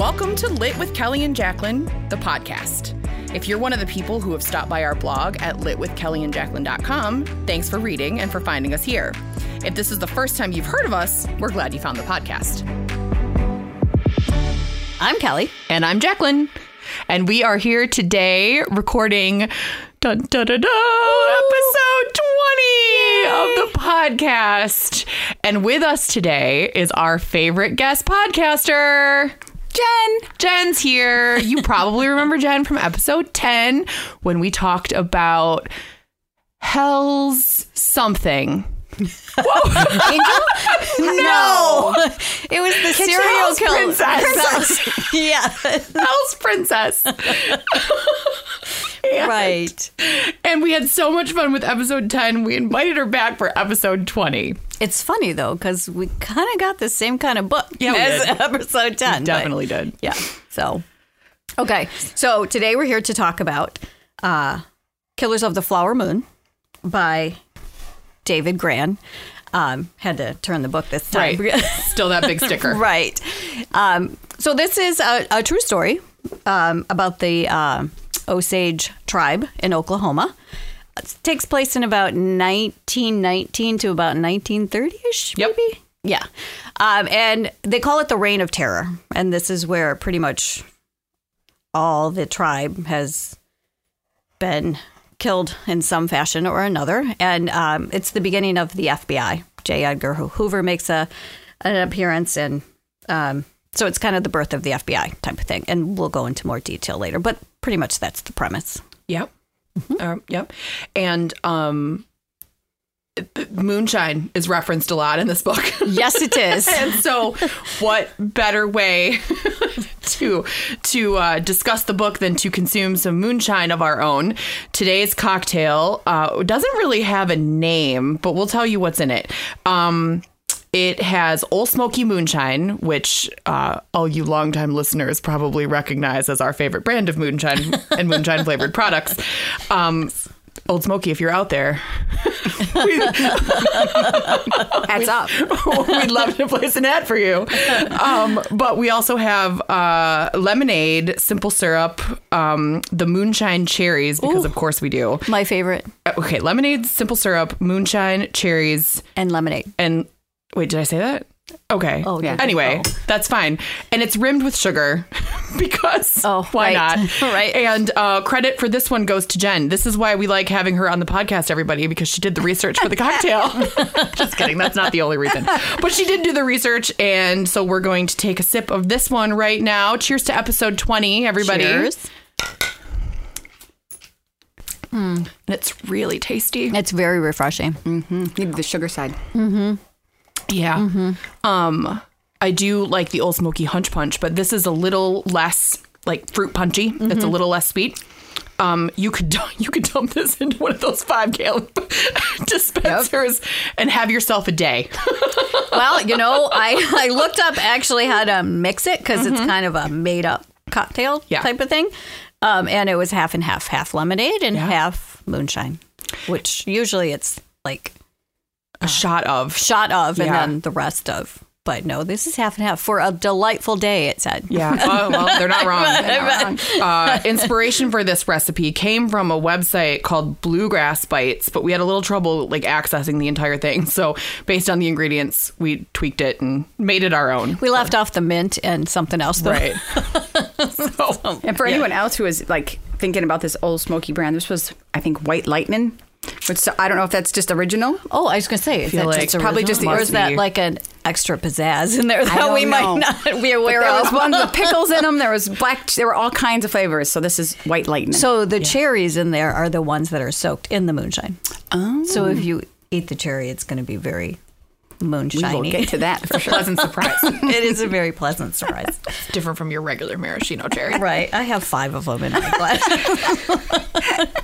Welcome to Lit with Kelly and Jacqueline, the podcast. If you're one of the people who have stopped by our blog at litwithkellyandjacqueline.com, thanks for reading and for finding us here. If this is the first time you've heard of us, we're glad you found the podcast. I'm Kelly. And I'm Jacqueline. And we are here today recording dun, dun, dun, dun, episode 20 of the podcast. And with us today is our favorite guest podcaster. Jen. Jen's here. You probably remember Jen from episode 10 when we talked about Hell's something. Angel? No. It was the serial Hell's killer. Princess. yeah. Hell's Princess. And- right. And we had so much fun with episode 10. We invited her back for episode 20. It's funny though because we kind of got the same kind of book Yeah, we as did. episode ten. but- Definitely did. yeah. So, okay. So today we're here to talk about uh, "Killers of the Flower Moon" by David Grann. Um, had to turn the book this time. Right. Still that big sticker. right. Um, so this is a, a true story um, about the uh, Osage tribe in Oklahoma. It takes place in about 1919 to about 1930ish, Yep. maybe. Yeah. Um, and they call it the Reign of Terror. And this is where pretty much all the tribe has been killed in some fashion or another. And um, it's the beginning of the FBI. J. Edgar Hoover makes a an appearance, and um, so it's kind of the birth of the FBI type of thing. And we'll go into more detail later, but pretty much that's the premise. Yep. Um, yep. And um, moonshine is referenced a lot in this book. Yes, it is. and so, what better way to to uh, discuss the book than to consume some moonshine of our own? Today's cocktail uh, doesn't really have a name, but we'll tell you what's in it. Um, it has Old Smoky Moonshine, which uh, all you longtime listeners probably recognize as our favorite brand of moonshine and moonshine flavored products. Um, Old Smoky, if you're out there, Hats up. We'd love to place an ad for you. Um, but we also have uh, lemonade, simple syrup, um, the moonshine cherries, because of course we do. My favorite, Uh, Okay, lemonade, simple syrup, moonshine, cherries, and lemonade. and wait, did I say that? Okay. Oh, yeah. Anyway, Oh. that's fine. And it's rimmed with sugar because Oh, why right. not? Right. And uh, credit for this one goes to Jen. This is why we like having her on the podcast, everybody, because she did the research for the cocktail. Just kidding. That's not the only reason. But she did do the research. And so we're going to take a sip of this one right now. Cheers to episode 20, everybody. Cheers. And it's really tasty. It's very refreshing. Mm-hmm. Need the sugar side. Mm-hmm. Yeah. Um, I do like the Old Smoky Hunch Punch, but this is a little less like fruit punchy. It's a little less sweet. Um, you could you could dump this into one of those five gallon dispensers and have yourself a day. well, you know, I, I looked up actually how to mix it because it's kind of a made up cocktail Yeah. type of thing. Um, and it was half and half, half lemonade and Yeah. half moonshine, which usually it's like A shot of shot of and Yeah. then the rest of. But no, this is half and half for a delightful day, it said. Yeah. Oh, well, they're not wrong. They're not wrong. Uh, inspiration for this recipe came from a website called Bluegrass Bites, but we had a little trouble like accessing the entire thing. So, based on the ingredients, we tweaked it and made it our own. We left off the mint and something else. Though. Right. so, And for anyone else who is like thinking about this old smoky brand, this was I think White Lightning, which I don't know if that's just original. Oh, I was going to say, is Feel that like just it's probably just the- or is that like an extra pizzazz in there that we know. might not be But aware there of? was one with pickles in them. There was black. There were all kinds of flavors. So this is White Lightning. So the cherries in there are the ones that are soaked in the moonshine. oh, So if you eat the cherry, it's going to be very moonshiny. we will get to that for sure. pleasant surprise. it is a very pleasant surprise. Different from your regular maraschino cherry. right. I have five of them in my glass.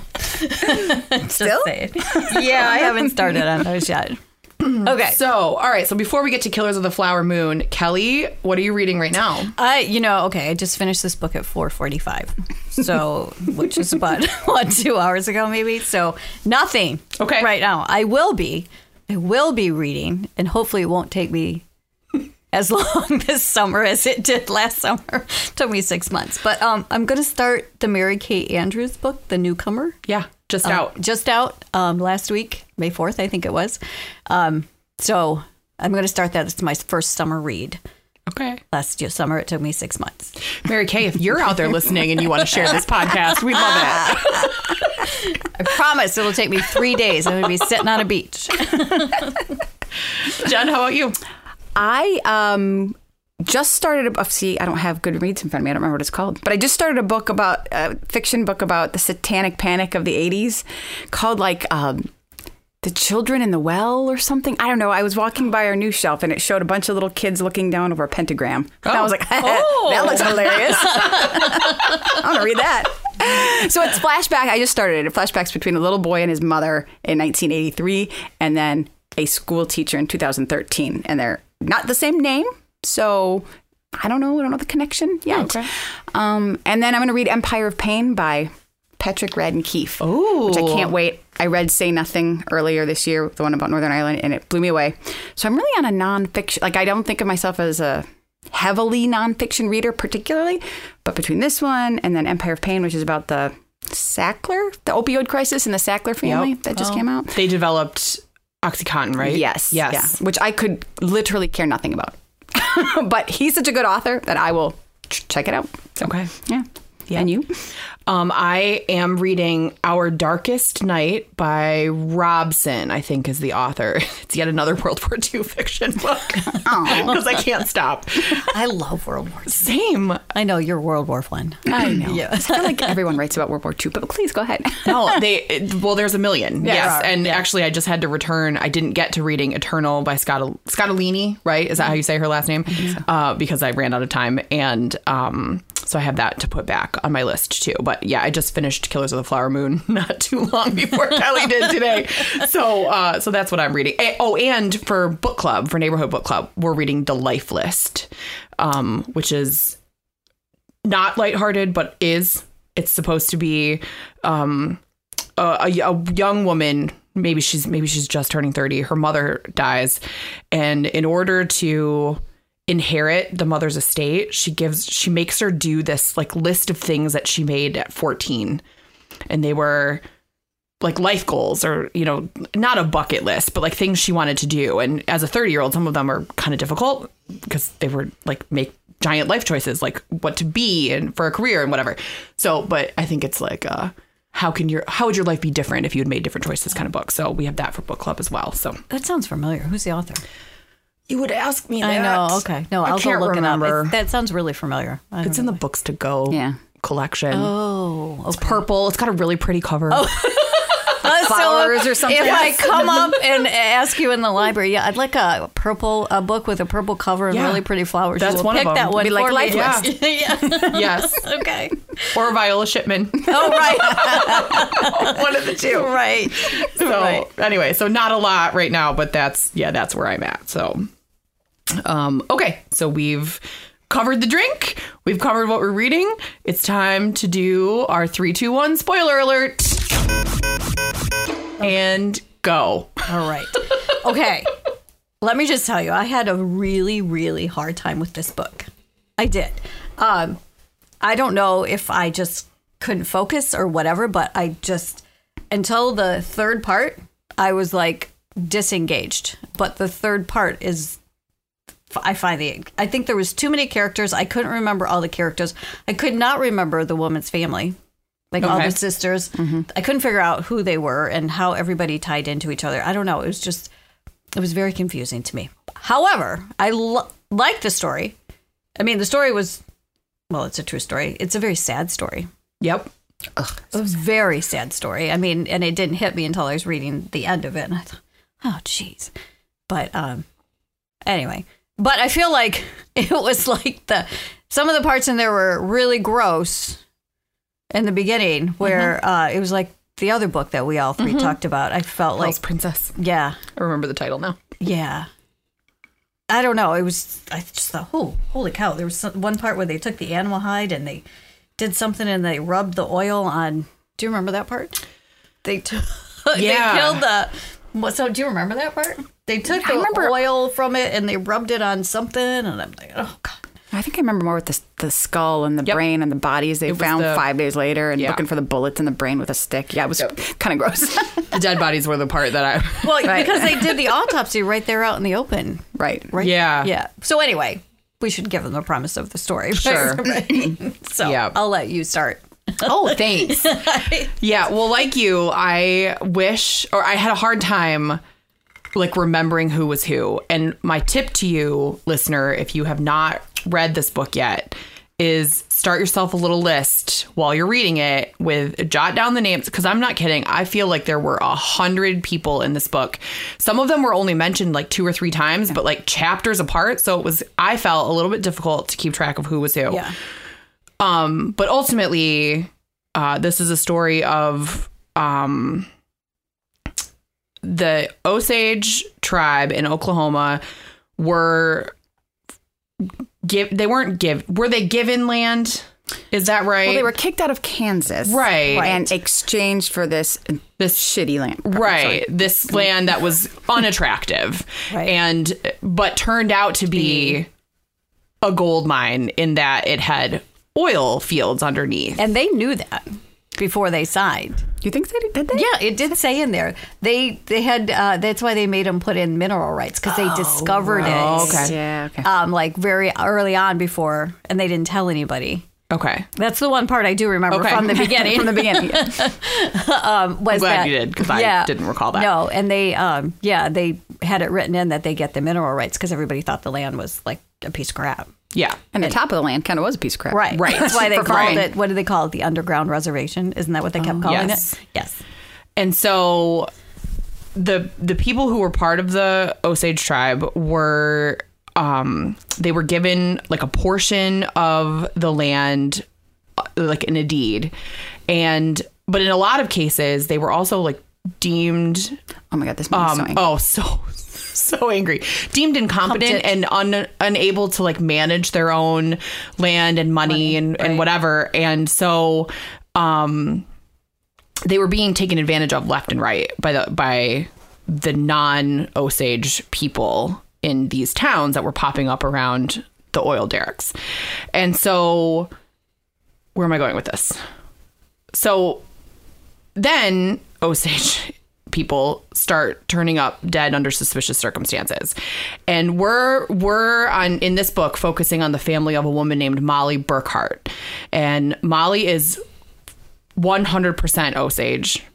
Still? yeah, I haven't started on those yet. Okay. So, all right. So before we get to Killers of the Flower Moon, Kelly, what are you reading right now? I, you know, okay, I just finished this book at 4:45, so which is about what two hours ago, maybe. So nothing. Okay. Right now, I will be, I will be reading, and hopefully, it won't take me as long this summer as it did last summer. took me six months, but um, I'm going to start the Mary Kay Andrews book, The Newcomer. Yeah, just Um, out. just out um, last week, May 4th, I think it was. Um, so I'm going to start that. It's my first summer read. Okay. Last year, summer, it took me six months. Mary Kay, if you're out there listening and you want to share this podcast, we'd love it. I promise it'll take me three days. I'm going to be sitting on a beach. Jen, how about you? I um just started a see I don't have Goodreads in front of me. I don't remember what it's called. But I just started a book about a fiction book about the satanic panic of the 80s called like um the children in the well or something. I don't know. I was walking by our new shelf and it showed a bunch of little kids looking down over a pentagram. And I was like that looks hilarious. I want to read that. So it's flashback. I just started it. It flashbacks between a little boy and his mother in 1983 and then a school teacher in 2013 and they're not the same name so I don't know I don't know the connection yet Okay. um, and then I'm going to read Empire of Pain by Patrick Radden Keefe Ooh. which I can't wait I read Say Nothing earlier this year the one about Northern Ireland and it blew me away so I'm really on a nonfiction like I don't think of myself as a heavily nonfiction reader particularly but between this one and then Empire of Pain which is about the Sackler the opioid crisis in the Sackler family Yep. that just came out They developed OxyContin, right? Yes. Yes. Yeah. Which I could literally care nothing about. but he's such a good author that I will ch- check it out. Okay. Yeah. And you? Um, I am reading Our Darkest Night by Robson, I think is the author. It's yet another World War II fiction book Oh. because I can't stop. I love World War II. Same. I know you're World War One. I know. Yeah. I feel like everyone writes about World War II, but please go ahead. No, they well, there's a million. Yeah, yes, and actually, I just had to return. I didn't get to reading Eternal by Scott Scottoline, right? Is that how you say her last name? Uh, because I ran out of time, and um, so I have that to put back on my list too. But yeah, I just finished Killers of the Flower Moon not too long before Kelly did today. So uh, so that's what I'm reading. Eh, Oh, and for book club, for neighborhood book club, we're reading The Life List, um, which is not lighthearted, but is. It's supposed to be um, a, a, a young woman. Maybe she's maybe she's just turning thirty. Her mother dies, and in order to inherit the mother's estate, she gives she makes her do this like list of things that she made at fourteen, and they were like life goals or you know not a bucket list but like things she wanted to do. And as a 30 year old some of them are kind of difficult because they were like make giant life choices like what to be and for a career and whatever. So but i think it's like uh how can your how would your life be different if you had made different choices kind of book? So we have that for book club as well so. That sounds familiar. Who's the author? You would ask me that. I know. Okay. No, I I'll go can't look remember. it up. It- that sounds really familiar. I don't it's in the books to go Yeah. collection Oh, it's purple it's got a really pretty cover Uh, so Flowers or something. If I come up and ask you in the library, yeah, I'd like a purple a book with a purple cover and Yeah. really pretty flowers. That's We'll one of pick them. that one Be like for Life me. List. yeah. yes okay. or viola shipman Oh right. one of the two right. so Right. anyway so not a lot right now but that's yeah that's where i'm at so um okay so we've covered the drink we've covered what we're reading it's time to do our three two one spoiler alert and go All right. Okay. Let me just tell you, I had a really, really hard time with this book. I did. Um, I don't know if I just couldn't focus or whatever, but I just, until the third part, I was like disengaged. But the third part is, I find the, I think there was too many characters. I couldn't remember all the characters. I could not remember the woman's family like all the sisters. I couldn't figure out who they were and how everybody tied into each other. I don't know. It was just, it was very confusing to me. However, I lo- liked the story. I mean, the story was, well, it's a true story. It's a very sad story. yep It was a very sad story. I mean, and it didn't hit me until I was reading the end of it, and I thought, oh, jeez. But um, anyway, but I feel like it was like the some of the parts in there were really gross in the beginning, where uh, it was like the other book that we all 3 talked about. I felt like, Pearl's princess yeah, i remember the title now yeah. I don't know. It was. I just thought, oh, holy cow! There was some, one part where they took the animal hide and they did something and they rubbed the oil on. Do you remember that part? They took. Yeah. They killed the so do you remember that part? They took I the remember- oil from it and they rubbed it on something, and I'm like, oh god. I think I remember more with the, the skull and the Yep. brain and the bodies they was found the- five days later and Yeah. looking for the bullets in the brain with a stick. Yeah, it was kind of gross. The dead bodies were the part that I. Well, Right. because they did the autopsy right there out in the open. right. Right. Yeah. Yeah. So anyway, we should give them the premise of the story. Sure. so Yeah. I'll let you start. Oh, thanks. yeah, well, like you, I wish, or I had a hard time like remembering who was who. And my tip to you, listener, if you have not read this book yet, is start yourself a little list while you're reading it with jot down the names because I'm not kidding. I feel like there were a hundred people in this book. Some of them were only mentioned like two or three times, but like chapters apart. So it was I felt a little bit difficult to keep track of who was who. Yeah. Um, but ultimately, uh, this is a story of um, the Osage tribe in Oklahoma were give they weren't give were they given land? Is that right? Well, they were kicked out of Kansas. Right. And exchanged for this This- shitty land. right this land that was unattractive Right. and but turned out to be a gold mine in that it had oil fields underneath And they knew that before they signed. You think they did? Did they? Yeah, it did say in there. They they had uh, that's why they made them put in mineral rights because they discovered it. okay. Yeah. Okay. Um, like very early on before, and they didn't tell anybody. okay That's the one part I do remember Okay. from the beginning. From the beginning. was glad that, you did, 'cause I didn't recall that. No, and they, um, yeah, they had it written in that they get the mineral rights because everybody thought the land was like a piece of crap. Yeah And the top of the land kind of was a piece of crap. Right, Right. That's why they called farming. it. What do they call it? The underground reservation? Isn't that what they kept calling Yes. it? Yes. Yes. And so the the people who were part of the Osage tribe were um they were given like a portion of the land uh, like in a deed. And but in a lot of cases they were also like deemed Oh my god, this movie's um so angry. oh so so angry deemed incompetent and un, unable to like manage their own land and money, and, and whatever and so um they were being taken advantage of left and right by the by the non Osage people in these towns that were popping up around the oil derricks. And so where am I going with this? So then Osage people start turning up dead under suspicious circumstances. And we're we're on in this book focusing on the family of a woman named Molly Burkhart. And Molly is 100% Osage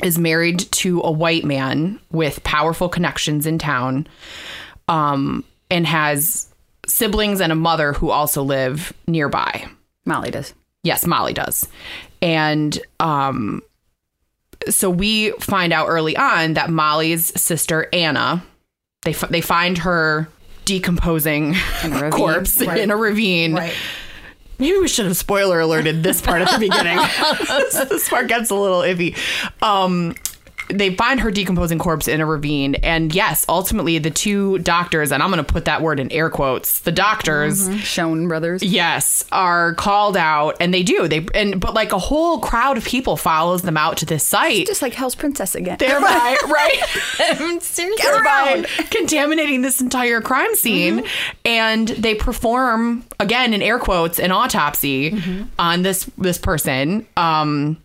is married to a white man with powerful connections in town um, and has siblings and a mother who also live nearby. Molly does. Yes, Molly does. And um, so we find out early on that Molly's sister Anna, they f- they find her decomposing In a ravine. corpse in a ravine. Right. Maybe we should have spoiler alerted this part at the beginning. this, this part gets a little iffy. Um, they find her decomposing corpse in a ravine, and yes, ultimately the two doctors, and I'm going to put that word in air quotes, the doctors. Mm-hmm. Shoun brothers. Yes, are called out, and they do. They and but like a whole crowd of people follows them out to this site, Just like Hell's Princess again. thereby right, Seriously. thereby contaminating this entire crime scene. Mm-hmm. And they perform again in air quotes an autopsy mm-hmm. on this this person. Um,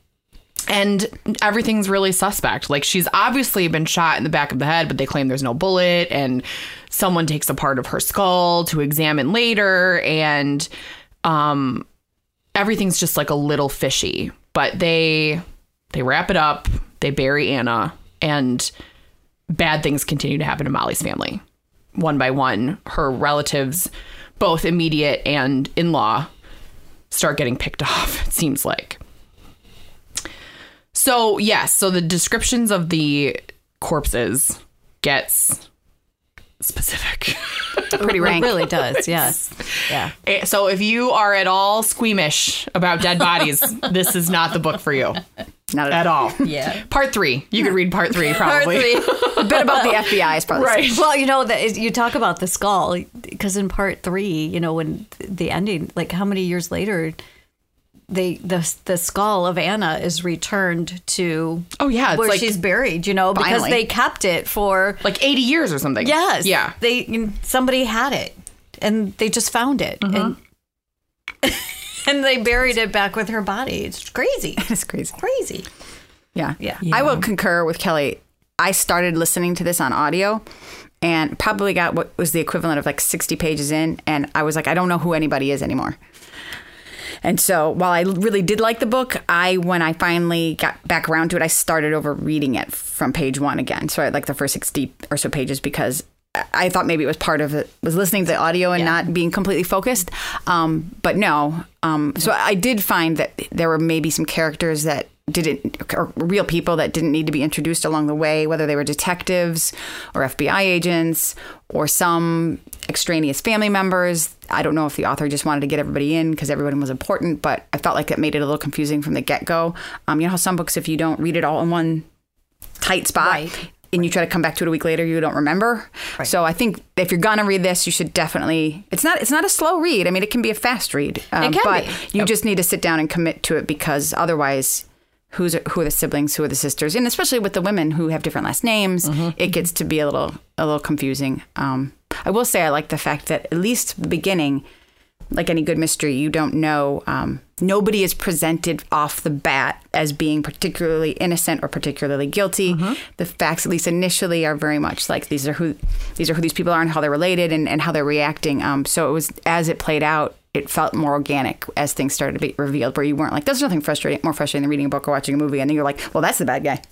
and everything's really suspect. Like she's obviously been shot in the back of the head, but they claim there's no bullet, and someone takes a part of her skull to examine later, and um, everything's just like a little fishy. But they they wrap it up, they bury Anna, and bad things continue to happen to Molly's family. One by one, her relatives, both immediate and in law, start getting picked off, it seems like. So, yes, so the descriptions of the corpses gets specific. Pretty It rank. really does. Yes. Yeah. Eh, so, if you are at all squeamish about dead bodies, this is not the book for you Not at all. Yeah. Part three. You could read part three, probably. part three. A bit about the FBI is probably Right. Well, you know that you talk about the skull because in part three, you know, when the ending, like how many years later, they the the skull of Anna is returned to Oh, yeah, it's where like- she's buried. You know, because they kept it for like 80 years or something. yes, Yeah. They somebody had it and they just found it Mm-hmm. and and they buried it back with her body. It's crazy, It's crazy. crazy. Yeah. Yeah. I will concur with Kelly. I started listening to this on audio and probably got what was the equivalent of like 60 pages in. And I was like, I don't know who anybody is anymore. And so while I really did like the book, I, when I finally got back around to it, I started over reading it from page one again. So I like the first 60 or so pages because I- thought maybe it was part of it, was listening to the audio and not being completely focused. Um, but no. Um, so I did find that there were maybe some characters that didn't, or real people that didn't need to be introduced along the way, whether they were detectives or FBI agents or some extraneous family members. I don't know if the author just wanted to get everybody in because everyone was important, but I felt like it made it a little confusing from the get go. Um, you know how some books, if you don't read it all in one tight spot, Right. and you try to come back to it a week later, you don't remember. So I think if you're gonna read this, you should definitely. It's not. It's not a slow read. I mean, it can be a fast read. Um, can but be. you just need to sit down and commit to it because otherwise. Who's who are the siblings? Who are the sisters? And especially with the women who have different last names, it gets to be a little a little confusing. Um, I will say I like the fact that at least the beginning, like any good mystery, you don't know. Um, nobody is presented off the bat as being particularly innocent or particularly guilty. The facts, at least initially, are very much like these are who these are who these people are and how they're related and, and how they're reacting. Um, so it was as it played out, it felt more organic as things started to be revealed. Where you weren't like, "There's nothing frustrating more frustrating than reading a book or watching a movie," and then you're like, "Well, that's the bad guy."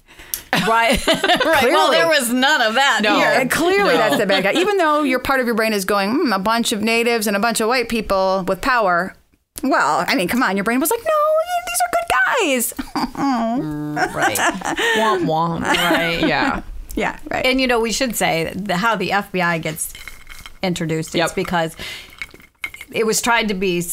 Right, right. Well, there was none of that No. here. And clearly, No. that's the bad guy. Even though your part of your brain is going, hmm, a bunch of natives and a bunch of white people with power. Well, I mean, come on. Your brain was like, no, these are good guys. Right, Womp womp. right. Yeah. yeah, right. And you know, we should say the, how the FBI gets introduced is Yep. because it was tried to be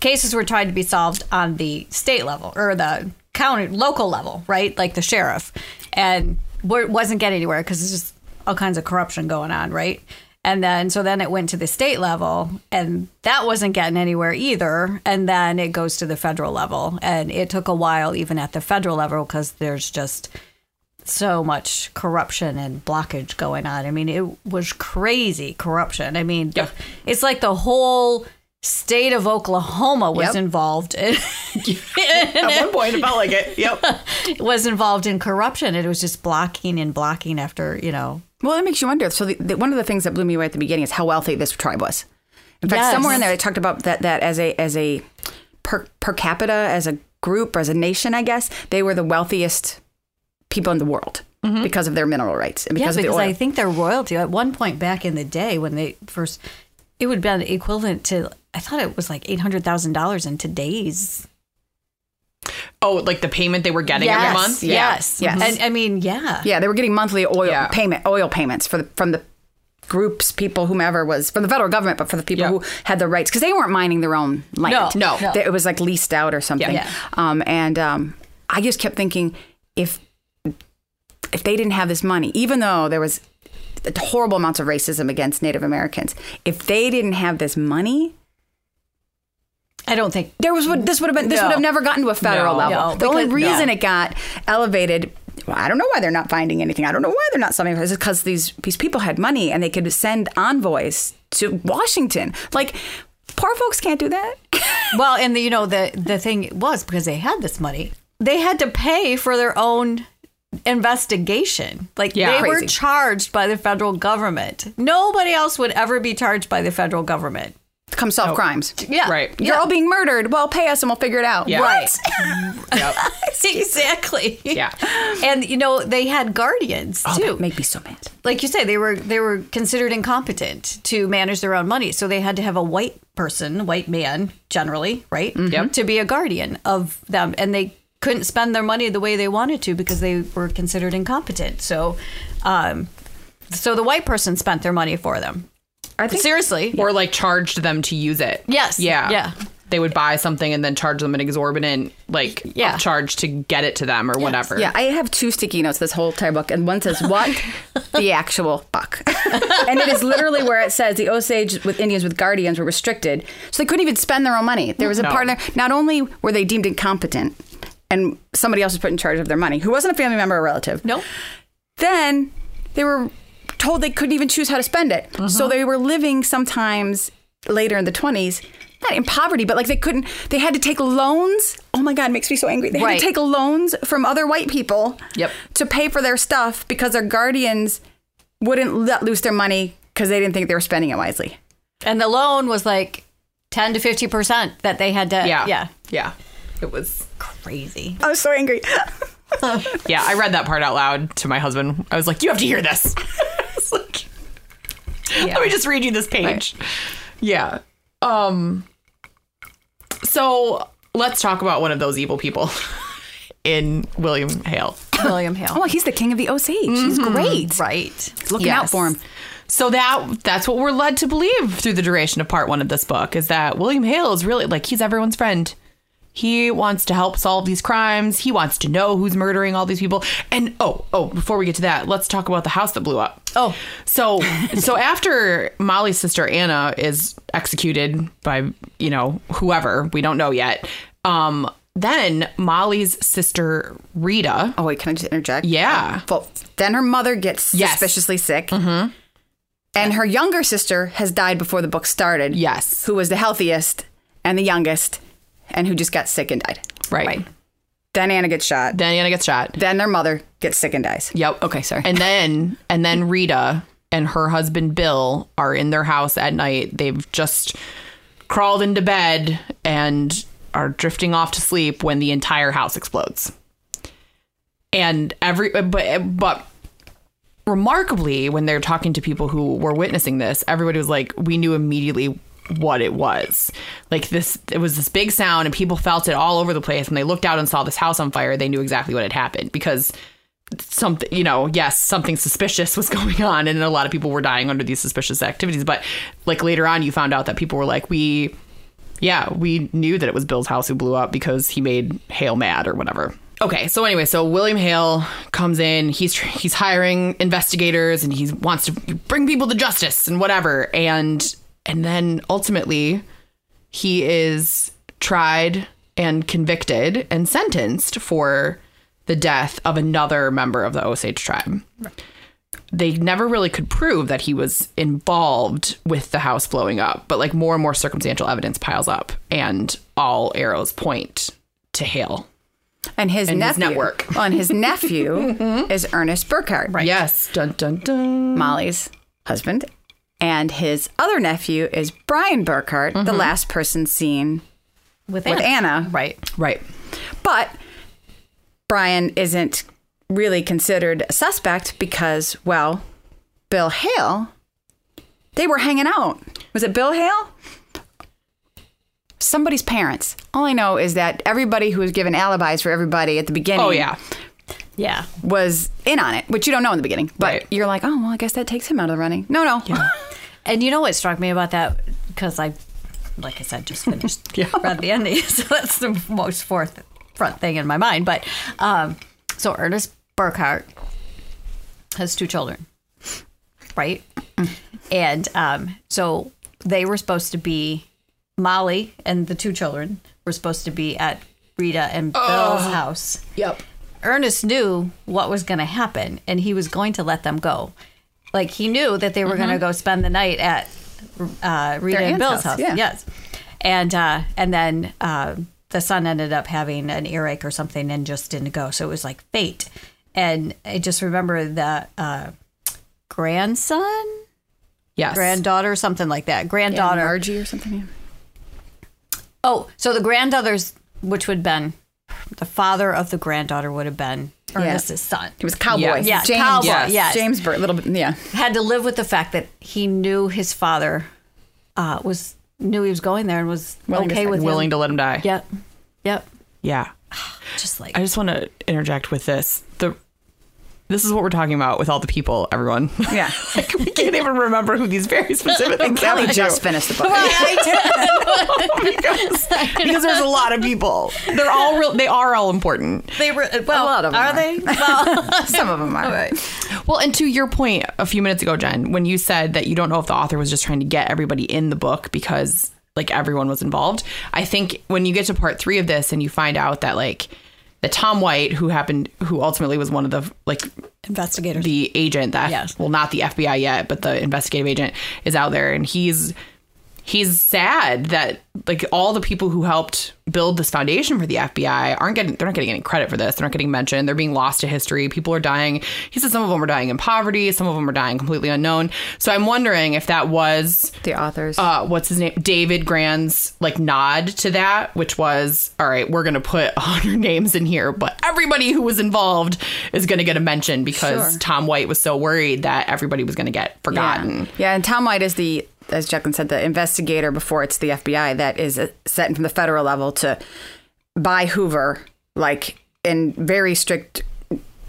cases were tried to be solved on the state level or the county local level, right? Like the sheriff, and wa- wasn't getting anywhere because there's just all kinds of corruption going on, right? And then so then it went to the state level, and that wasn't getting anywhere either. And then it goes to the federal level, and it took a while even at the federal level because there's just so much corruption and blockage going on. I mean, it was crazy corruption. I mean, Yep. it's like the whole state of Oklahoma was Yep. involved. In, At one point, it felt like it. Yep. was involved in corruption. It was just blocking and blocking after you know. well, it makes you wonder. So, the, the, one of the things that blew me away at the beginning is how wealthy this tribe was. In fact, Yes. somewhere in there, they talked about that, that as a, as a per, per capita, as a group, or as a nation, I guess, they were the wealthiest people in the world because of their mineral rights and Yeah, because of the because oil. I think their royalty at one point back in the day when they first, it would have been equivalent to. I thought it was like eight hundred thousand dollars in today's Oh, like the payment they were getting every yes, month? Yes, Yes. And I mean, yeah, Yeah, they were getting monthly oil Yeah. payment, oil payments for the, from the groups, people, whomever was from the federal government, but for the people Yeah. who had the rights because they weren't mining their own land. No, no. They- it was like leased out or something. Yeah. Um, and um, I just kept thinking if if they didn't have this money, even though there was horrible amounts of racism against Native Americans, if they didn't have this money, I don't think there was this would have been this No. would have never gotten to a federal No. level. No, the only reason it got elevated. Well, I don't know why they're not finding anything. I don't know why they're not it. It's because these these people had money and they could send envoys to Washington. Like poor folks can't do that. Well, and the, you know the the thing was because they had this money, they had to pay for their own investigation. Like Yeah. they were charged by the federal government. Nobody else would ever be charged by the federal government. Come solve crimes. Yeah, Right. You're all being murdered. Well, pay us and we'll figure it out. Yeah. What? Mm-hmm. Yep. exactly. Yeah. and you know they had guardians Oh, too. that make me so mad. like you say, they were they were considered incompetent to manage their own money, so they had to have a white person, white man, generally, right, mm-hmm. Yep. to be a guardian of them, and they couldn't spend their money the way they wanted to because they were considered incompetent. So, um, so the white person spent their money for them. I think Seriously, Or like charged them to use it. Yes. Yeah. Yeah. they would buy something and then charge them an exorbitant like Yeah. charge to get it to them or whatever. Yeah, I have two sticky notes this whole entire book, and one says "What the actual fuck," and it is literally where it says the Osage with Indians with guardians were restricted, so they couldn't even spend their own money. There was a No. partner. Not only were they deemed incompetent, and somebody else was put in charge of their money, who wasn't a family member or relative. Nope. Then they were told they couldn't even choose how to spend it, Uh-huh. so they were living sometimes later in the twenties. Not in poverty, but like they couldn't, they had to take loans. Oh my God, it makes me so angry. They had Right. to take loans from other white people Yep. to pay for their stuff because their guardians wouldn't let loose their money because they didn't think they were spending it wisely. And the loan was like 10 to 50% that they had to. Yeah. Yeah. Yeah. It was Crazy. I was so angry. Yeah, I read that part out loud to my husband. I was like, "You have to hear this." It's like, Let me just read you this page. Yeah. Um so let's talk about one of those evil people in William Hale. William Hale. oh, he's the king of the Osage. He's great. Right. Looking out for him. So that that's what we're led to believe through the duration of part one of this book is that William Hale is really like he's everyone's friend. He wants to help solve these crimes. He wants to know who's murdering all these people. And oh, oh, before we get to that, let's talk about the house that blew up. Oh. So so after Molly's sister Anna is executed by, you know, whoever, we don't know yet. Um then Molly's sister Rita, Oh wait, can I just interject? Yeah. Well, then her mother gets Yes. suspiciously sick. Mm-hmm. And her younger sister has died before the book started. Yes. Who was the healthiest and the youngest, and who just got sick and died. right. Right. Then Anna gets shot. Then Anna gets shot. Then their mother gets sick and dies. Yep. Okay, sorry. And then and then Rita and her husband Bill are in their house at night. They've just crawled into bed and are drifting off to sleep when the entire house explodes. And every but but remarkably when they're talking to people who were witnessing this, everybody was like we knew immediately what it was. Like this it was this big sound and people felt it all over the place. And they looked out and saw this house on fire, they knew exactly what had happened because something you know yes something suspicious was going on and a lot of people were dying under these suspicious activities. But like later on you found out that people were like we yeah we knew that it was bill's house who blew up because he made hale mad or whatever. Okay so anyway so william hale comes in. He's he's hiring investigators and he wants to bring people to justice and whatever. And and then ultimately he is tried and convicted and sentenced for the death of another member of the Osage tribe. They never really could prove that he was involved with the house blowing up, but like more and more circumstantial evidence piles up, and all arrows point to Hale. And his And his network. And his nephew mm-hmm. is Ernest Burkhart, Yes, dun dun dun. Molly's husband. And his other nephew is Bryan Burkhart, the mm-hmm. last person seen With, with Anna. Right. Right. But Bryan isn't really considered a suspect because, well, Bill Hale, they were hanging out. Was it Bill Hale? Somebody's parents. All I know is that everybody who was given alibis for everybody at the beginning Oh yeah. Yeah. was in on it, which you don't know in the beginning. But Right. you're like, oh, well, I guess that takes him out of the running. No, no. And you know what struck me about that? Because I, like I said, just finished Yeah. read the ending, so that's the most forth front thing in my mind. But um, so Ernest Burkhart has two children, right? And um, so they were supposed to be Molly and the two children were supposed to be at Rita and Bill's house. Yep. Ernest knew what was going to happen and he was going to let them go. Like he knew that they were going to go spend the night at uh, Rita Mm-hmm. Their and Bill's house, house. yeah. Yes. And uh, and then uh, the son ended up having an earache or something and just didn't go. So it was like fate. And I just remember the uh, grandson, Yes. granddaughter, something like that. Granddaughter. Margie or something. yeah. Oh, so the granddaughters, which would have been the father of the granddaughter, would have been Ernest's son. He was cowboy. Yes. Yeah, James, cowboy, yes. yes. James Burt, little bit, yeah. Had to live with the fact that he knew his father uh, was knew he was going there and was Willing okay say- with willing him. to let him die. Yep, yep. Yeah. Just like I just want to interject with this. The this is what we're talking about with all the people, everyone. Yeah. like, we can't even remember who these very specific things Kelly happen to. just finished the book. because, because there's a lot of people. They're all real. They are all important. They were well. lot of them are, are. they? Well, Some of them are. Well, and to your point a few minutes ago, Jen, when you said that you don't know if the author was just trying to get everybody in the book because like everyone was involved, I think when you get to part three of this and you find out that like that Tom White, who happened, who ultimately was one of the like investigators. the agent that Yes. well not the FBI yet, but the investigative agent is out there and he's he's sad that like all the people who helped build this foundation for the FBI aren't getting they're not getting any credit for this. They're not getting mentioned. They're being lost to history. People are dying. He said some of them are dying in poverty, some of them are dying completely unknown. So I'm wondering if that was The authors. uh, what's his name? David Grann's like nod to that, which was, all right, we're going to put a hundred names in here, but everybody who was involved is going to get a mention because Sure. Tom White was so worried that everybody was going to get forgotten. Yeah. yeah, and Tom White is the, as Jacqueline said, the investigator before it's the FBI that is uh, set from the federal level to buy Hoover, like in very strict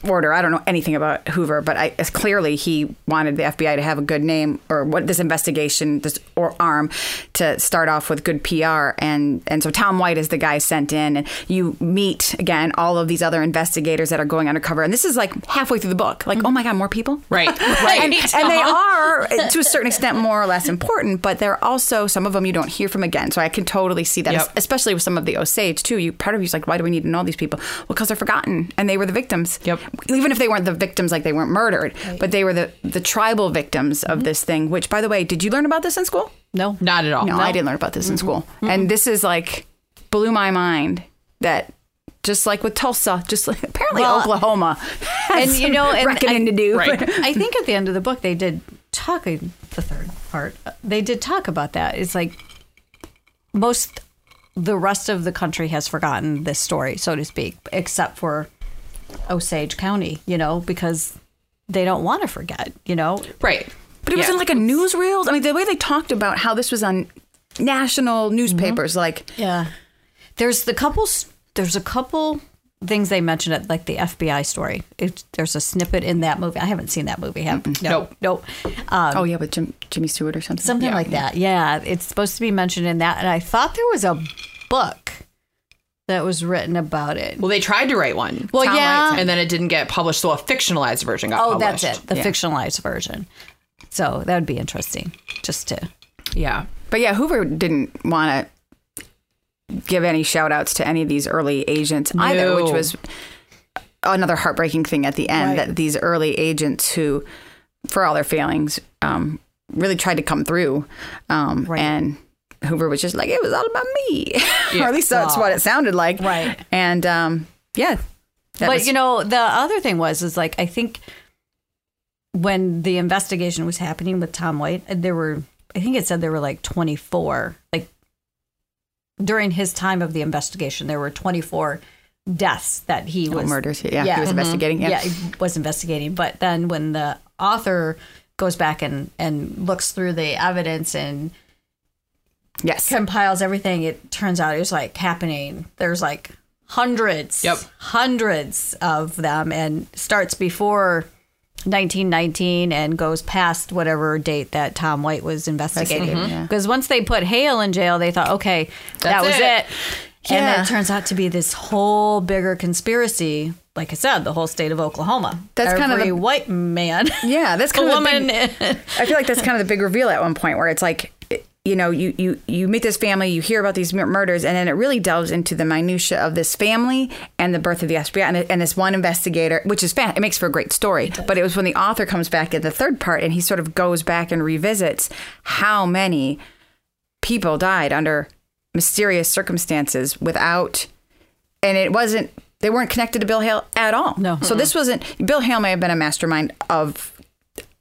order. I don't know anything about Hoover, but I, clearly he wanted the FBI to have a good name or what this investigation, this or arm, to start off with good PR. And and so Tom White is the guy sent in, and you meet again all of these other investigators that are going undercover. And this is like halfway through the book, like oh my god, more people, Right, right. and, and they uh-huh. are to a certain extent more or less important, but they're also some of them you don't hear from again. So I can totally see that, Yep. especially with some of the Osage too. You part of you's like, why do we need to know these people? Well, because they're forgotten and they were the victims. Yep. Even if they weren't the victims, like they weren't murdered, but they were the the tribal victims of mm-hmm. this thing. Which, by the way, did you learn about this in school? no. Not at all. No, I didn't learn about this in mm-hmm. school. Mm-hmm. And this is like blew my mind that. Just like with Tulsa, just like apparently Well, Oklahoma, has and, you know, and reckoning I- to do. Right. I think at the end of the book they did talk uh, the third part. Uh, they did talk about that. It's like most the rest of the country has forgotten this story, so to speak, except for Osage County, you know, because they don't want to forget, you know. Right. But it was Yeah. in like a newsreel. I mean, the way they talked about how this was on national newspapers, like Yeah. There's the couple there's a couple things they mentioned at like the FBI story. It, there's a snippet in that movie. I haven't seen that movie. Have no, Nope. nope. Um, oh yeah, with Jim, Jimmy Stewart or something. something like that. Yeah, it's supposed to be mentioned in that. And I thought there was a book that was written about it. Well, they tried to write one. Well, Tom yeah. Waits And then it didn't get published, so a fictionalized version got published. oh, published. that's it. The Yeah. fictionalized version. So that would be interesting, just to. Yeah. But yeah, Hoover didn't want to give any shout outs to any of these early agents either, which was another heartbreaking thing at the end Right. that these early agents who, for all their failings, um, really tried to come through. Um, Right. And Hoover was just like, it was all about me. or at least that's what it sounded like. Right. And um, yeah. but was- you know, the other thing was is like I think when the investigation was happening with Tom White, there were I think it said there were like 24 like during his time of the investigation there were 24 deaths that he Oh, was murders. Yeah, Yeah. he was Mhm. investigating. Yeah. yeah, he was investigating. But then when the author goes back and and looks through the evidence and Yes. compiles everything, it turns out it was like happening. There's like hundreds, Yep. hundreds of them, and starts before 1919 and goes past whatever date that Tom White was investigating. Mhm. Yeah. Because once they put Hale in jail, they thought, okay, that was it. it. And then Yeah. it turns out to be this whole bigger conspiracy. Like I said, the whole state of Oklahoma. That's kind of Every white man. Yeah, this kind of I feel like that's kind of you know, you you you meet this family, you hear about these murders, and then it really delves into the minutia of this family and the birth of the FBI and, and this one investigator, which is fan. It makes for a great story. But it was when the author comes back in the third part and he sort of goes back and revisits how many people died under mysterious circumstances without, and it wasn't. They weren't connected to Bill Hale at all. No. So this wasn't. Bill Hale may have been a mastermind of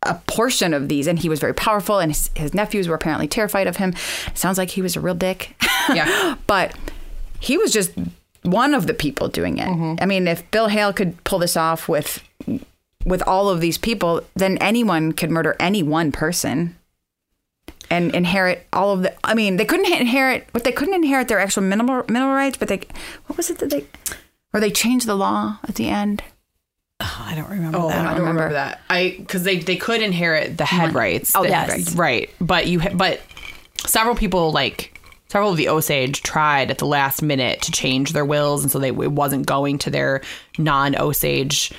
a portion of these, and he was very powerful, and his, his nephews were apparently terrified of him. Sounds like he was a real dick. Yeah. but he was just one of the people doing it. Mm-hmm. I mean, if Bill Hale could pull this off with with all of these people, then anyone could murder any one person and inherit all of the. I mean, they couldn't inherit, but they couldn't inherit their actual minimal mineral rights. But they, what was it that they, or they changed the law at the end? Oh, I don't remember Oh, that. I don't remember that. I because they they could inherit the head rights. Oh, the yes. rights. right. But you ha- but several people like several of the Osage tried at the last minute to change their wills, and so they it wasn't going to their non Osage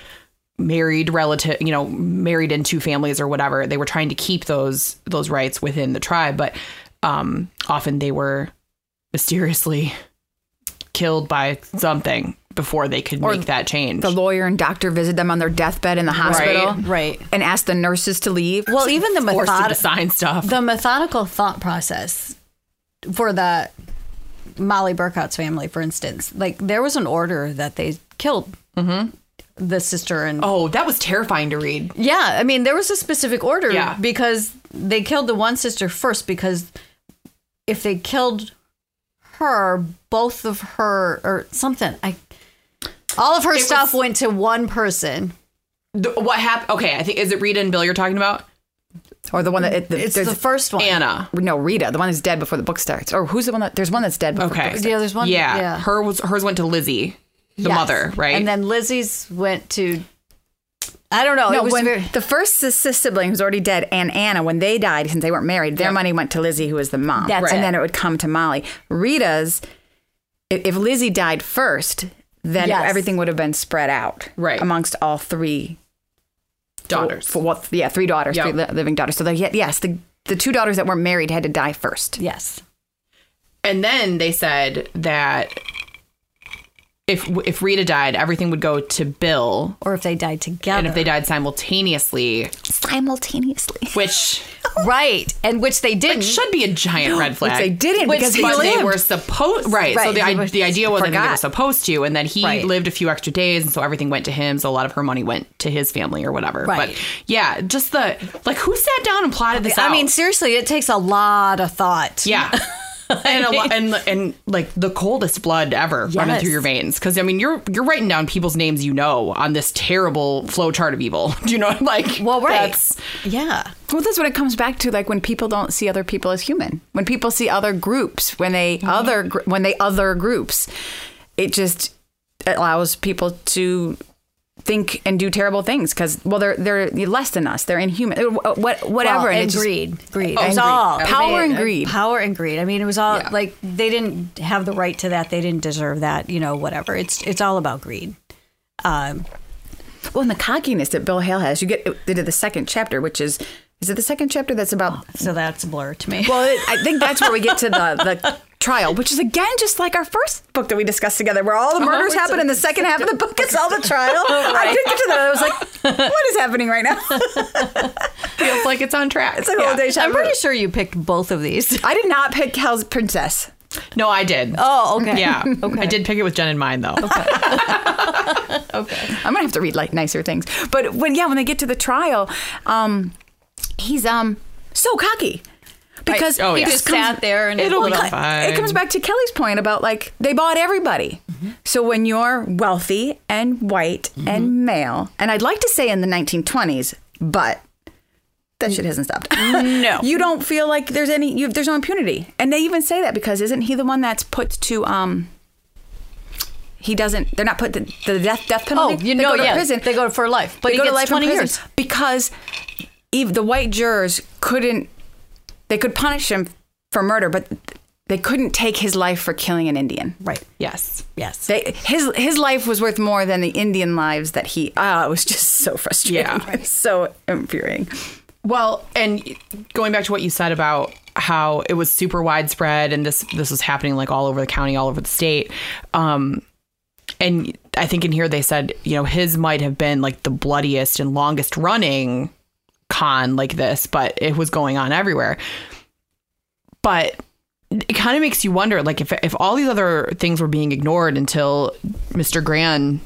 married relative, you know, married into families or whatever. They were trying to keep those those rights within the tribe, but um, often they were mysteriously killed by something before they could make that change. The lawyer and doctor visit them on their deathbed in the hospital, Right. and ask the nurses to leave. Well, even the forced to method- sign stuff. the methodical thought process for the Molly Burkhart's family, for instance, like there was an order that they killed mm-hmm. the sister and oh, that was terrifying to read. yeah, I mean there was a specific order Yeah. because they killed the one sister first because if they killed her, both of her or something, I all of her It stuff was- went to one person. The, what happened? Okay, I think is it Rita and Bill you're talking about? or the one that it, the, It's there's the first one. Anna. no Rita, the one that's dead before the book starts, or who's the one that there's one that's dead before the Okay. book starts. Yeah, there's one. Yeah, yeah. her was hers went to Lizzie, the Yes. mother, right? And then Lizzie's went to. I don't know. No, it was when very, the first sis- sibling who's already dead and Anna, when they died, since they weren't married, their money went to Lizzie, who was the mom. That's and it. then it would come to Molly. Rita's, if, if Lizzie died first, then Yes. everything would have been spread out Right. amongst all three daughters. For what? Yeah, three daughters, Yep. three li- living daughters. So the, yes, the the two daughters that weren't married had to die first. yes. And then they said that if if Rita died, everything would go to Bill, Or if they died together. and if they died simultaneously, Simultaneously. which right, and which they didn't. should be a giant red flag. Which they didn't Which because he he they lived. were supposed right. So the I, the idea was that they were supposed to, and then he Right. lived a few extra days, and so everything went to him. So a lot of her money went to his family or whatever. Right. But yeah, just the like who sat down and plotted this I out? mean, seriously, it takes a lot of thought. yeah. and, a lo- and and like the coldest blood ever running through your veins because I mean you're you're writing down people's names you know on this terrible flow chart of evil. Do you know like Well, right. that's- yeah. Well, that's what it comes back to. Like when people don't see other people as human, when people see other groups, when they Mm-hmm. other when they other groups, it just allows people to think and do terrible things because well they're they're less than us they're inhuman Uh, what whatever Well, and and it just- greed. Greed. Oh, it was greed. all Power and greed. Power and greed. I mean, it was all Yeah. like they didn't have the right to that. They didn't deserve that. You know, whatever. It's it's all about greed. Um, well and the cockiness that bill hale has you get into the second chapter which is is it the second chapter that's about so that's a blur to me. Well, it, I think that's where we get to the, the trial, which is again just like our first book that we discussed together, where all the murders it's happen a- in the second half of the book. It's all the trial. I did get to that. I was like, what is happening right now? feels like it's on track. It's like Yeah. day I'm pretty sure you picked both of these. I did not pick Hell's Princess. No, I did. Oh, okay. yeah. Okay. I did pick it with Jen in mind though. Okay. I'm gonna have to read like nicer things. But when yeah, when they get to the trial, um, he's um so cocky because Oh, he yeah. just sat there and It'll be fine. It comes back to Kelly's point about like they bought everybody. So when you're wealthy and white and male, and I'd like to say in the 1920s, but that shit hasn't stopped. No. you don't feel like there's any you, there's no impunity, and they even say that because isn't he the one that's put to um. He doesn't. They're not put to the death death penalty. Oh, penalty. you They know, go to yeah. prison. They go for life, but they he go to life 20 years. because even the white jurors couldn't. They could punish him for murder, but they couldn't take his life for killing an Indian. Right. yes. Yes. They, his his life was worth more than the Indian lives that he. Ah, it was just so frustrating. Yeah. It so infuriating. Well, and going back to what you said about how it was super widespread and this this was happening like all over the county, all over the state. Um and I think in here they said, you know, his might have been like the bloodiest and longest running con like this, but it was going on everywhere. But it kind of makes you wonder like if if all these other things were being ignored until Mr. Grann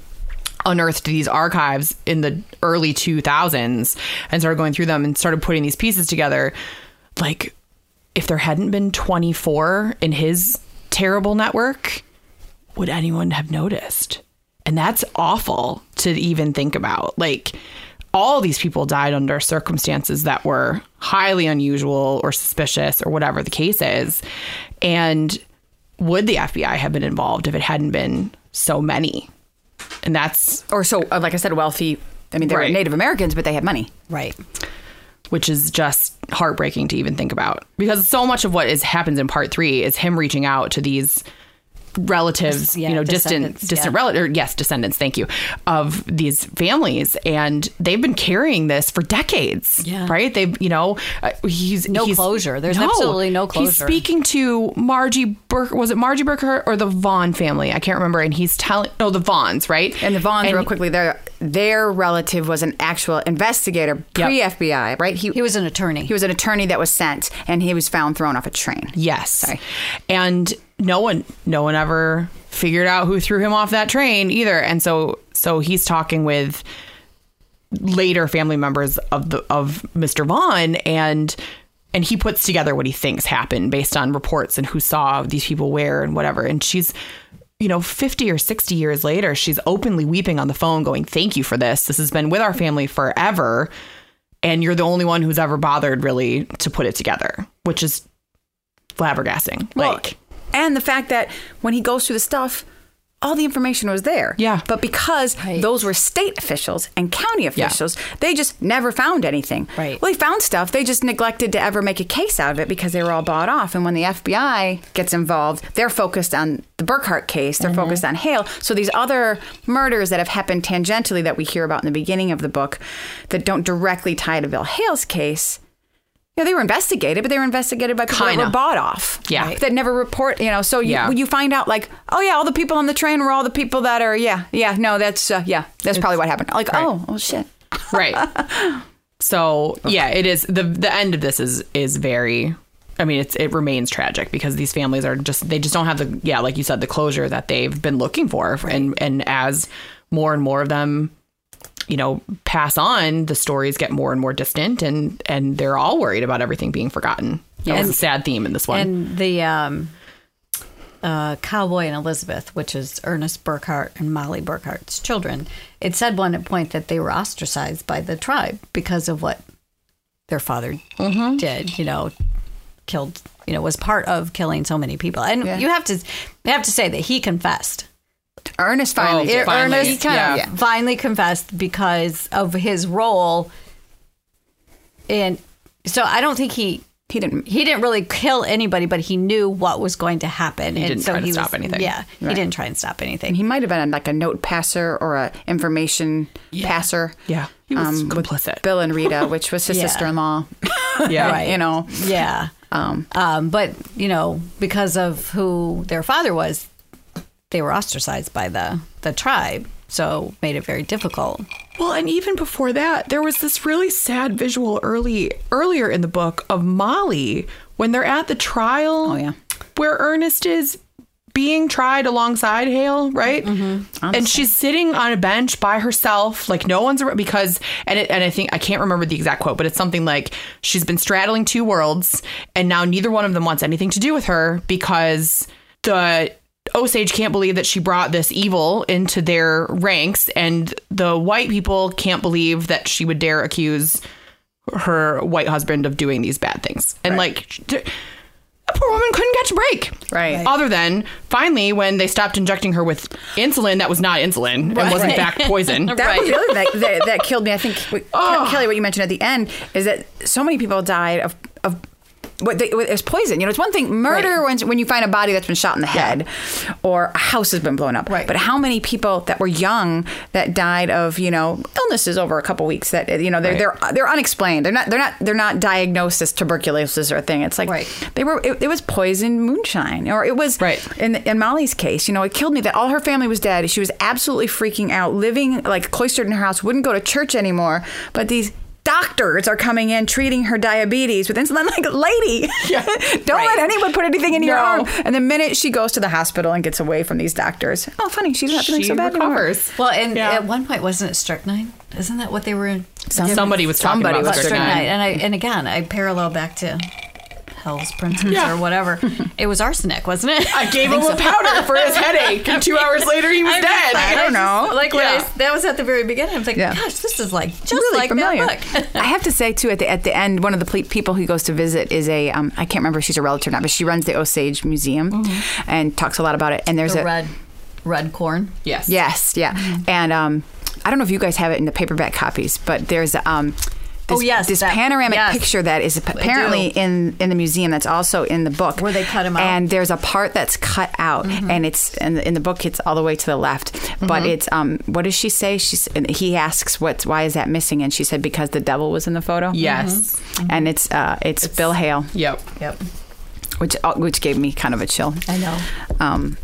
unearthed these archives in the early 2000s and started going through them and started putting these pieces together like if there hadn't been 24 in his terrible network would anyone have noticed and that's awful to even think about like all these people died under circumstances that were highly unusual or suspicious or whatever the case is and would the FBI have been involved if it hadn't been so many and that's or so uh, like I said, wealthy. I mean, they were Right. Native Americans, but they had money. Right. which is just heartbreaking to even think about because so much of what is happens in part three is him reaching out to these relatives Yeah, you know distant distant yeah. relatives yes descendants thank you of these families and they've been carrying this for decades Yeah. right they've you know uh, he's No he's- closure. There's absolutely no closure. he's speaking to margie burke was it margie burke or the vaughn family i can't remember and he's telling oh the vaughns right And the Vaughns, And- real quickly, their their relative was an actual investigator pre FBI, right? He he was an attorney. He was an attorney that was sent, and he was found thrown off a train. Yes. Sorry. And no one no one ever figured out who threw him off that train either. And so so he's talking with later family members of the of Mr. Vaughn and and he puts together what he thinks happened based on reports and who saw these people where and whatever. And she's you know, 50 or 60 years later, she's openly weeping on the phone, going, Thank you for this. This has been with our family forever. And you're the only one who's ever bothered really to put it together, which is flabbergasting. like, and the fact that when he goes through the stuff, all the information was there. Yeah. But because Right. those were state officials and county officials, they just never found anything. Right. Well, they found stuff. They just neglected to ever make a case out of it because they were all bought off. And when the FBI gets involved, they're focused on the Burkhart case. They're mm-hmm. focused on Hale. So these other murders that have happened tangentially that we hear about in the beginning of the book that don't directly tie to Bill Hale's case. Yeah, they were investigated, but they were investigated by people Kinda. were bought off. Yeah. Right. That never report, you know. So you, Yeah. you find out, like, oh, yeah, all the people on the train were all the people that are, yeah, yeah, no, that's, uh, yeah, that's probably what happened. Like, oh, oh, shit. right. So yeah, it is the the end of this is is very I mean it's it remains tragic because these families are just they just don't have the yeah, like you said, the closure that they've been looking for. And and as more and more of them you know pass on the stories get more and more distant and and they're all worried about everything being forgotten that was a sad theme in this one and the um, uh, Cowboy and Elizabeth, which is Ernest Burkhart and Molly Burkhart's children, it said one point that they were ostracized by the tribe because of what their father Mm-hmm. did. You know, killed. You know, was part of killing so many people. And Yeah. you have to you have to say that he confessed. Ernest finally. Oh, did. finally. Ernest, kind Yeah. of finally confessed because of his role in. So I don't think he he didn't. he didn't really kill anybody, but he knew what was going to happen. He didn't so try to he stop anything. Yeah, he didn't try and stop anything. He might have been like a note passer or a information passer. yeah he was um, with complicit Bill and Rita, which was his Yeah. sister-in-law. yeah Right. You know, yeah, um, um, but you know, because of who their father was, they were ostracized by the the tribe, so made it very difficult. Well, and even before that, there was this really sad visual early earlier in the book of Molly when they're at the trial. Oh, yeah. where Ernest is being tried alongside Hale, right? Mm-hmm. And she's sitting on a bench by herself, like no one's around because and it, and I think I can't remember the exact quote, but it's something like she's been straddling two worlds, and now neither one of them wants anything to do with her because the Osage can't believe that she brought this evil into their ranks, and the white people can't believe that she would dare accuse her white husband of doing these bad things. And like, the poor woman couldn't catch a break. Right. Right. Other than finally when they stopped injecting her with insulin that was not insulin and was in fact poison. That was the other thing that, that, that killed me. I think, what, Oh. Kelly, what you mentioned at the end is that so many people died of, of what they, it was poison. You know, it's one thing murder when when you find a body that's been shot in the head, or a house has been blown up. Right. But how many people that were young that died of you know illnesses over a couple weeks that you know they're they're they're unexplained. They're not they're not they're not diagnosed as tuberculosis or a thing. It's like Right. they were it, it was poison moonshine or it was Right. in in Molly's case, you know, it killed me that all her family was dead. She was absolutely freaking out, living like cloistered in her house, wouldn't go to church anymore. But these doctors are coming in treating her diabetes with insulin. I'm like, lady, don't let anyone put anything in your arm. And the minute she goes to the hospital and gets away from these doctors, oh, funny, she's not feeling she so bad anymore. recovers. Well, and Yeah. at one point, wasn't it strychnine? Isn't that what they were? Somebody was talking Somebody about was strychnine. strychnine, and I and again, I parallel back to Hell's Princess Yeah. or whatever. It was arsenic, wasn't it? I gave him a powder for his headache, and two hours later he was I'm dead. just- I don't know. Like when I, that was at the very beginning. I was like, Yeah. gosh, this is like just really like familiar. that book. I have to say too, at the at the end, one of the ple- people who goes to visit is a um, I can't remember if she's a relative or not, but she runs the Osage Museum and talks a lot about it. And there's the a red, Red corn. Yes. Yes, yeah. And um, I don't know if you guys have it in the paperback copies, but there's um, this, Oh, yes, this that- panoramic yes. picture that is apparently in in the museum. That's also in the book Where they cut 'em out. Mm-hmm. And there's a part that's cut out, and it's in the, in the book. It's all the way to the left, but it's um, what does she say? She's and he asks what's why is that missing, and she said because the devil was in the photo. Yes. and it's uh, it's, Bill Hale, Yep. Yep. which uh, which gave me kind of a chill. I know. Um,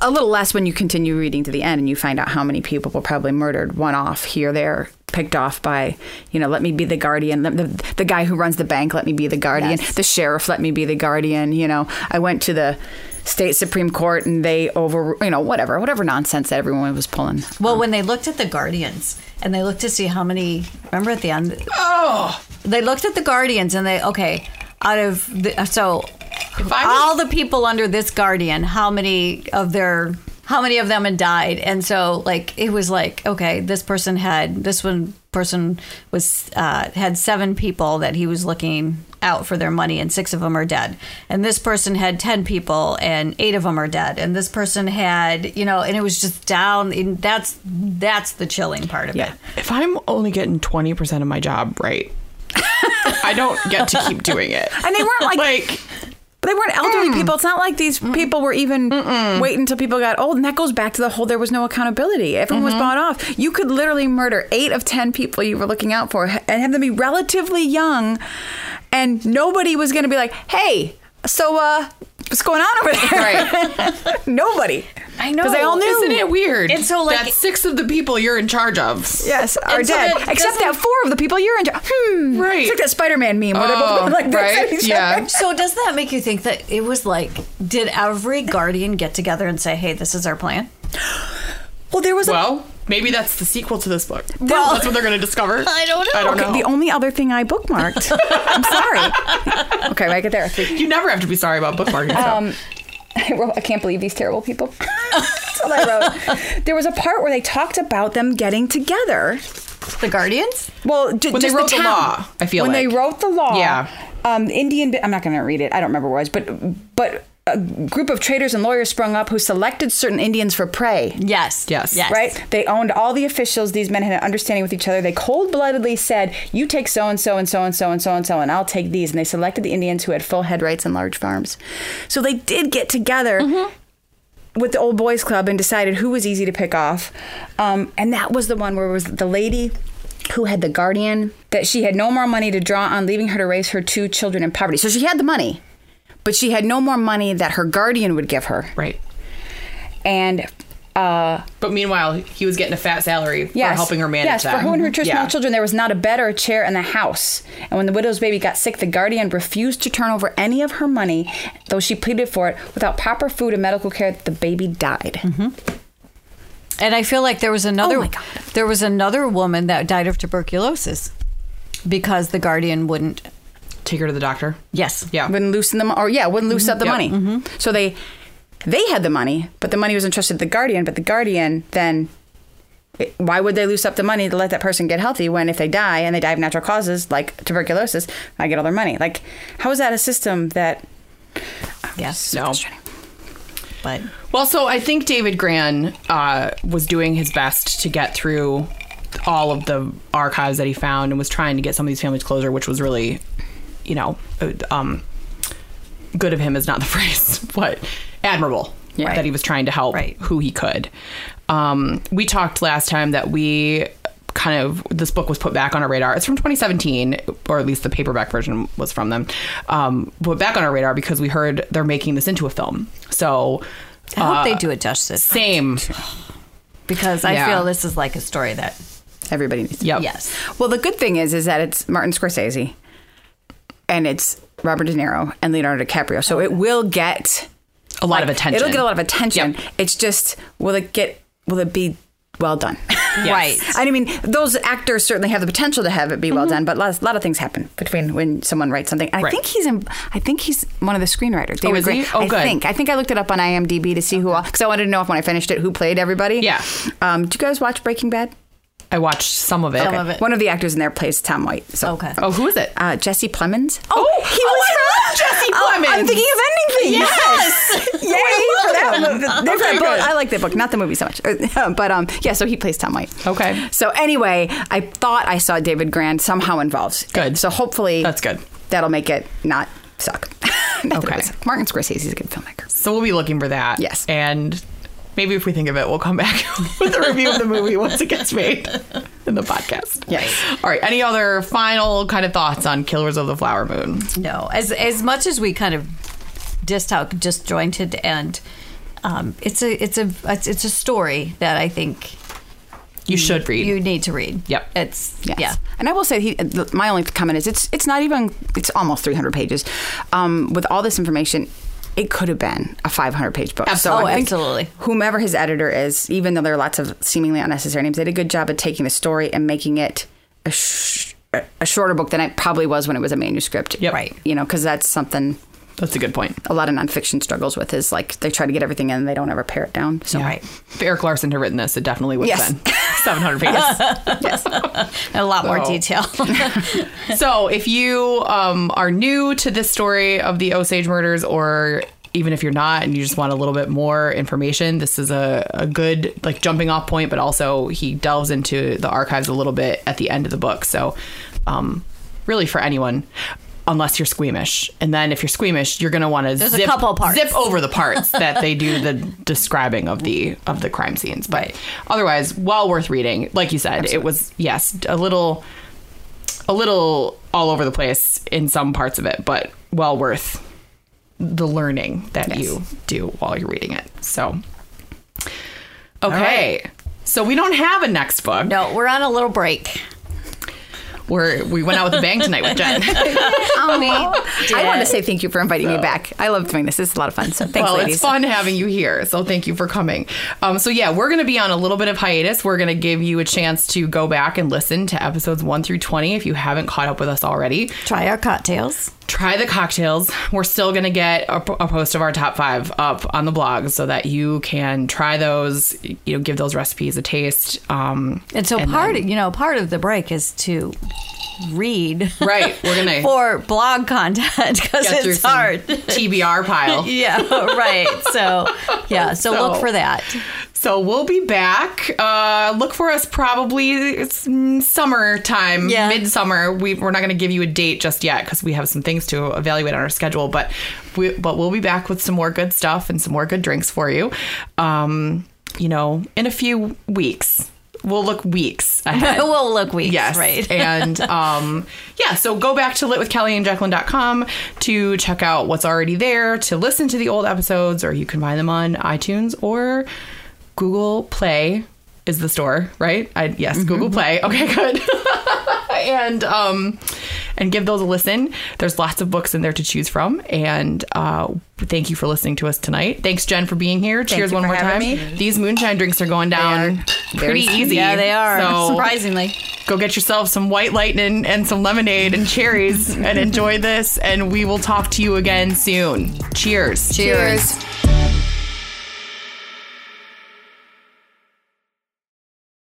a little less when you continue reading to the end and you find out how many people were probably murdered, one off here, there, picked off by, you know, let me be the guardian. Let, the, the guy who runs the bank, let me be the guardian. Yes. The sheriff, let me be the guardian. You know, I went to the state supreme court and they over, you know, whatever, whatever nonsense that everyone was pulling. Well, when they looked at the Guardians and they looked to see how many, remember at the end, Oh, they looked at the Guardians and they, okay, out of the, so if I all the people under this Guardian, how many of their, how many of them had died? And so, like, it was like, okay, this person had, this one person was, uh, had seven people that he was looking out for their money and six of them are dead. And this person had 10 people and eight of them are dead. And this person had, you know, and it was just down. And that's, that's the chilling part of Yeah. it. if I'm only getting twenty percent of my job right, I don't get to keep doing it. And they weren't like, Like, they weren't elderly mm. people. It's not like these mm. people were even waiting until people got old. And that goes back to the whole there was no accountability. Everyone was mm-hmm. bought off. You could literally murder eight of 10 people you were looking out for and have them be relatively young. And nobody was going to be like, hey, so uh, what's going on over there? right? nobody. I know. Because they all knew. Isn't it weird? And so, like- that six of the people you're in charge of. Yes, are so dead. that Except that four of the people you're in. Hmm. Right. It's like that Spider-Man meme where they're both Oh, going like this right? at each Yeah. other. So does that make you think that it was like, did every guardian get together and say, "Hey, this is our plan"? Well, there was a Well, maybe that's the sequel to this book. Well- that's what they're going to discover. I don't know. I don't Okay, know. the only other thing I bookmarked. I'm sorry. Okay, make it there. you never have to be sorry about bookmarking stuff. Um, I wrote, I can't believe these terrible people. That's all I wrote. There was a part where they talked about them getting together. The guardians? Well, j- When they wrote the town. law, I feel like. when like. they wrote the law. Yeah. Um, Indian. I'm not going to read it. I don't remember what it was, but but a group of traders and lawyers sprung up who selected certain Indians for prey. Yes. Yes. Yes. Right? They owned all the officials. These men had an understanding with each other. They cold bloodedly said, You take so and so and so and so and so and so, and I'll take these. And they selected the Indians who had full head rights and large farms. So they did get together. With the old boys club and decided who was easy to pick off, um, and that was the one where it was the lady who had the guardian that she had no more money to draw on, leaving her to raise her two children in poverty. So she had the money, but she had no more money that her guardian would give her, right. and uh, But meanwhile, he was getting a fat salary for helping her manage yes, that. for her and her two small Yeah. children, there was not a bed or a chair in the house. And when the widow's baby got sick, the guardian refused to turn over any of her money, though she pleaded for it. Without proper food and medical care, the baby died. And I feel like there was another Oh my God. there was another woman that died of tuberculosis because the guardian wouldn't Take her to the doctor. Yes. Yeah. Wouldn't loosen them, or yeah, wouldn't loosen up the Yep. money. So they they had the money, but the money was entrusted to the guardian. But the guardian then. it- Why would they loose up the money to let that person get healthy when if they die and they die of natural causes like tuberculosis, I get all their money? Like, how is that a system that Yes. No. But Well, so I think David Grann uh, was doing his best to get through all of the archives that he found and was trying to get some of these families closure, which was really, you know, uh, um, good of him is not the phrase, but admirable Yeah. that he was trying to help Right. who he could. Um, we talked last time that we kind of this book was put back on our radar. It's from 2017, or at least the paperback version was from them. Um, put back on our radar because we heard they're making this into a film. So I hope uh, they do it justice same. because I Yeah. feel this is like a story that everybody needs? Yep. yes. Well, the good thing is, is that it's Martin Scorsese, and it's Robert De Niro and Leonardo DiCaprio, so it will get A lot of attention. It'll get a lot of attention. Yep. It's just will it get? Will it be well done? Right. I mean, those actors certainly have the potential to have it be well done, but a lot, of things happen between when someone writes something. And I Right. think he's in. I think he's one of the screenwriters. David is he? Oh, I good. think. I think I looked it up on IMDb to see who all because I wanted to know if when I finished it who played everybody. Yeah. Um, do you guys watch Breaking Bad? I watched some of it. Some of it. One of the actors in there plays Tom White. So. Okay. Oh, who is it? Uh, Jesse Plemons. Oh, he was I from- love Jesse Oh, I'm Plemons. thinking of ending things. Yes. Yay for that. different Okay, book. I like that book, not the movie so much. but um, yeah, so he plays Tom White. Okay. So anyway, I thought I saw David Grann somehow involved. Good. So hopefully That's good. That'll make it not suck. Not that it Okay. would suck. Martin Scorsese's a good filmmaker. So we'll be looking for that. Yes. And maybe if we think of it, we'll come back with a review of the movie once it gets made in the podcast. Yes. All right. Any other final kind of thoughts on Killers of the Flower Moon? No, as as much as we kind of dissed how disjointed and um, it's a it's a it's, it's a story that I think You should read. you need to read. Yep. It's Yes. yeah. And I will say, he, my only comment is it's it's not even it's almost 300 pages. Um, with all this information, it could have been a 500 page book. Absolutely. So Oh, absolutely. Whomever his editor is, even though there are lots of seemingly unnecessary names, they did a good job of taking the story and making it a, sh- a shorter book than it probably was when it was a manuscript. Yep. Right. You know, because that's something That's a good point. a lot of nonfiction struggles with is like they try to get everything in and they don't ever pare it down. So Yeah. If Erik Larson had written this, it definitely would have Yes. been 700 pages. yes. A lot more detail. so if you um, are new to this story of the Osage murders or even if you're not and you just want a little bit more information this is a, a good like jumping off point but also he delves into the archives a little bit at the end of the book so um, really for anyone unless you're squeamish and then if you're squeamish you're going to want to zip, zip over the parts that they do the describing of the of the crime scenes but otherwise well worth reading like you said it was yes a little a little all over the place in some parts of it, but well worth the learning that Yes. you do while you're reading it. So, okay. So we don't have a next book. no, we're on a little break. We're we went out with a bang tonight with Jen. oh, I want to say thank you for inviting me back. I love doing this. This is a lot of fun. So thanks, well, ladies. it's fun having you here. So thank you for coming. Um, so yeah, we're going to be on a little bit of hiatus. We're going to give you a chance to go back and listen to episodes one through twenty if you haven't caught up with us already. Try our cocktails. Try the cocktails. We're still going to get a, a post of our top five up on the blog so that you can try those, you know, give those recipes a taste. Um, And so And part, then- you know, part of the break is to read. right. We're going to for blog content because it's hard. TBR pile. yeah, right. So, yeah, so, So- look for that. So we'll be back. Uh, look for us probably it's mm, summertime, Yeah. midsummer. We, we're not going to give you a date just yet because we have some things to evaluate on our schedule. But we, but we'll be back with some more good stuff and some more good drinks for you. Um, you know, in a few weeks. We'll look weeks ahead. we'll look weeks, Yes. right? and um, yeah, so go back to litwithkellyandjacqueline.com to check out what's already there, to listen to the old episodes, or you can find them on iTunes or Google Play is the store, right? I, yes, Google Play. Okay, good. and um, and give those a listen. There's lots of books in there to choose from. And uh, thank you for listening to us tonight. Thanks, Jen, for being here. Cheers you one for more time. me. These moonshine drinks are going down pretty very easy. yeah, they are. So Surprisingly. go get yourself some white lightning and some lemonade and cherries and enjoy this. And we will talk to you again soon. Cheers. Cheers.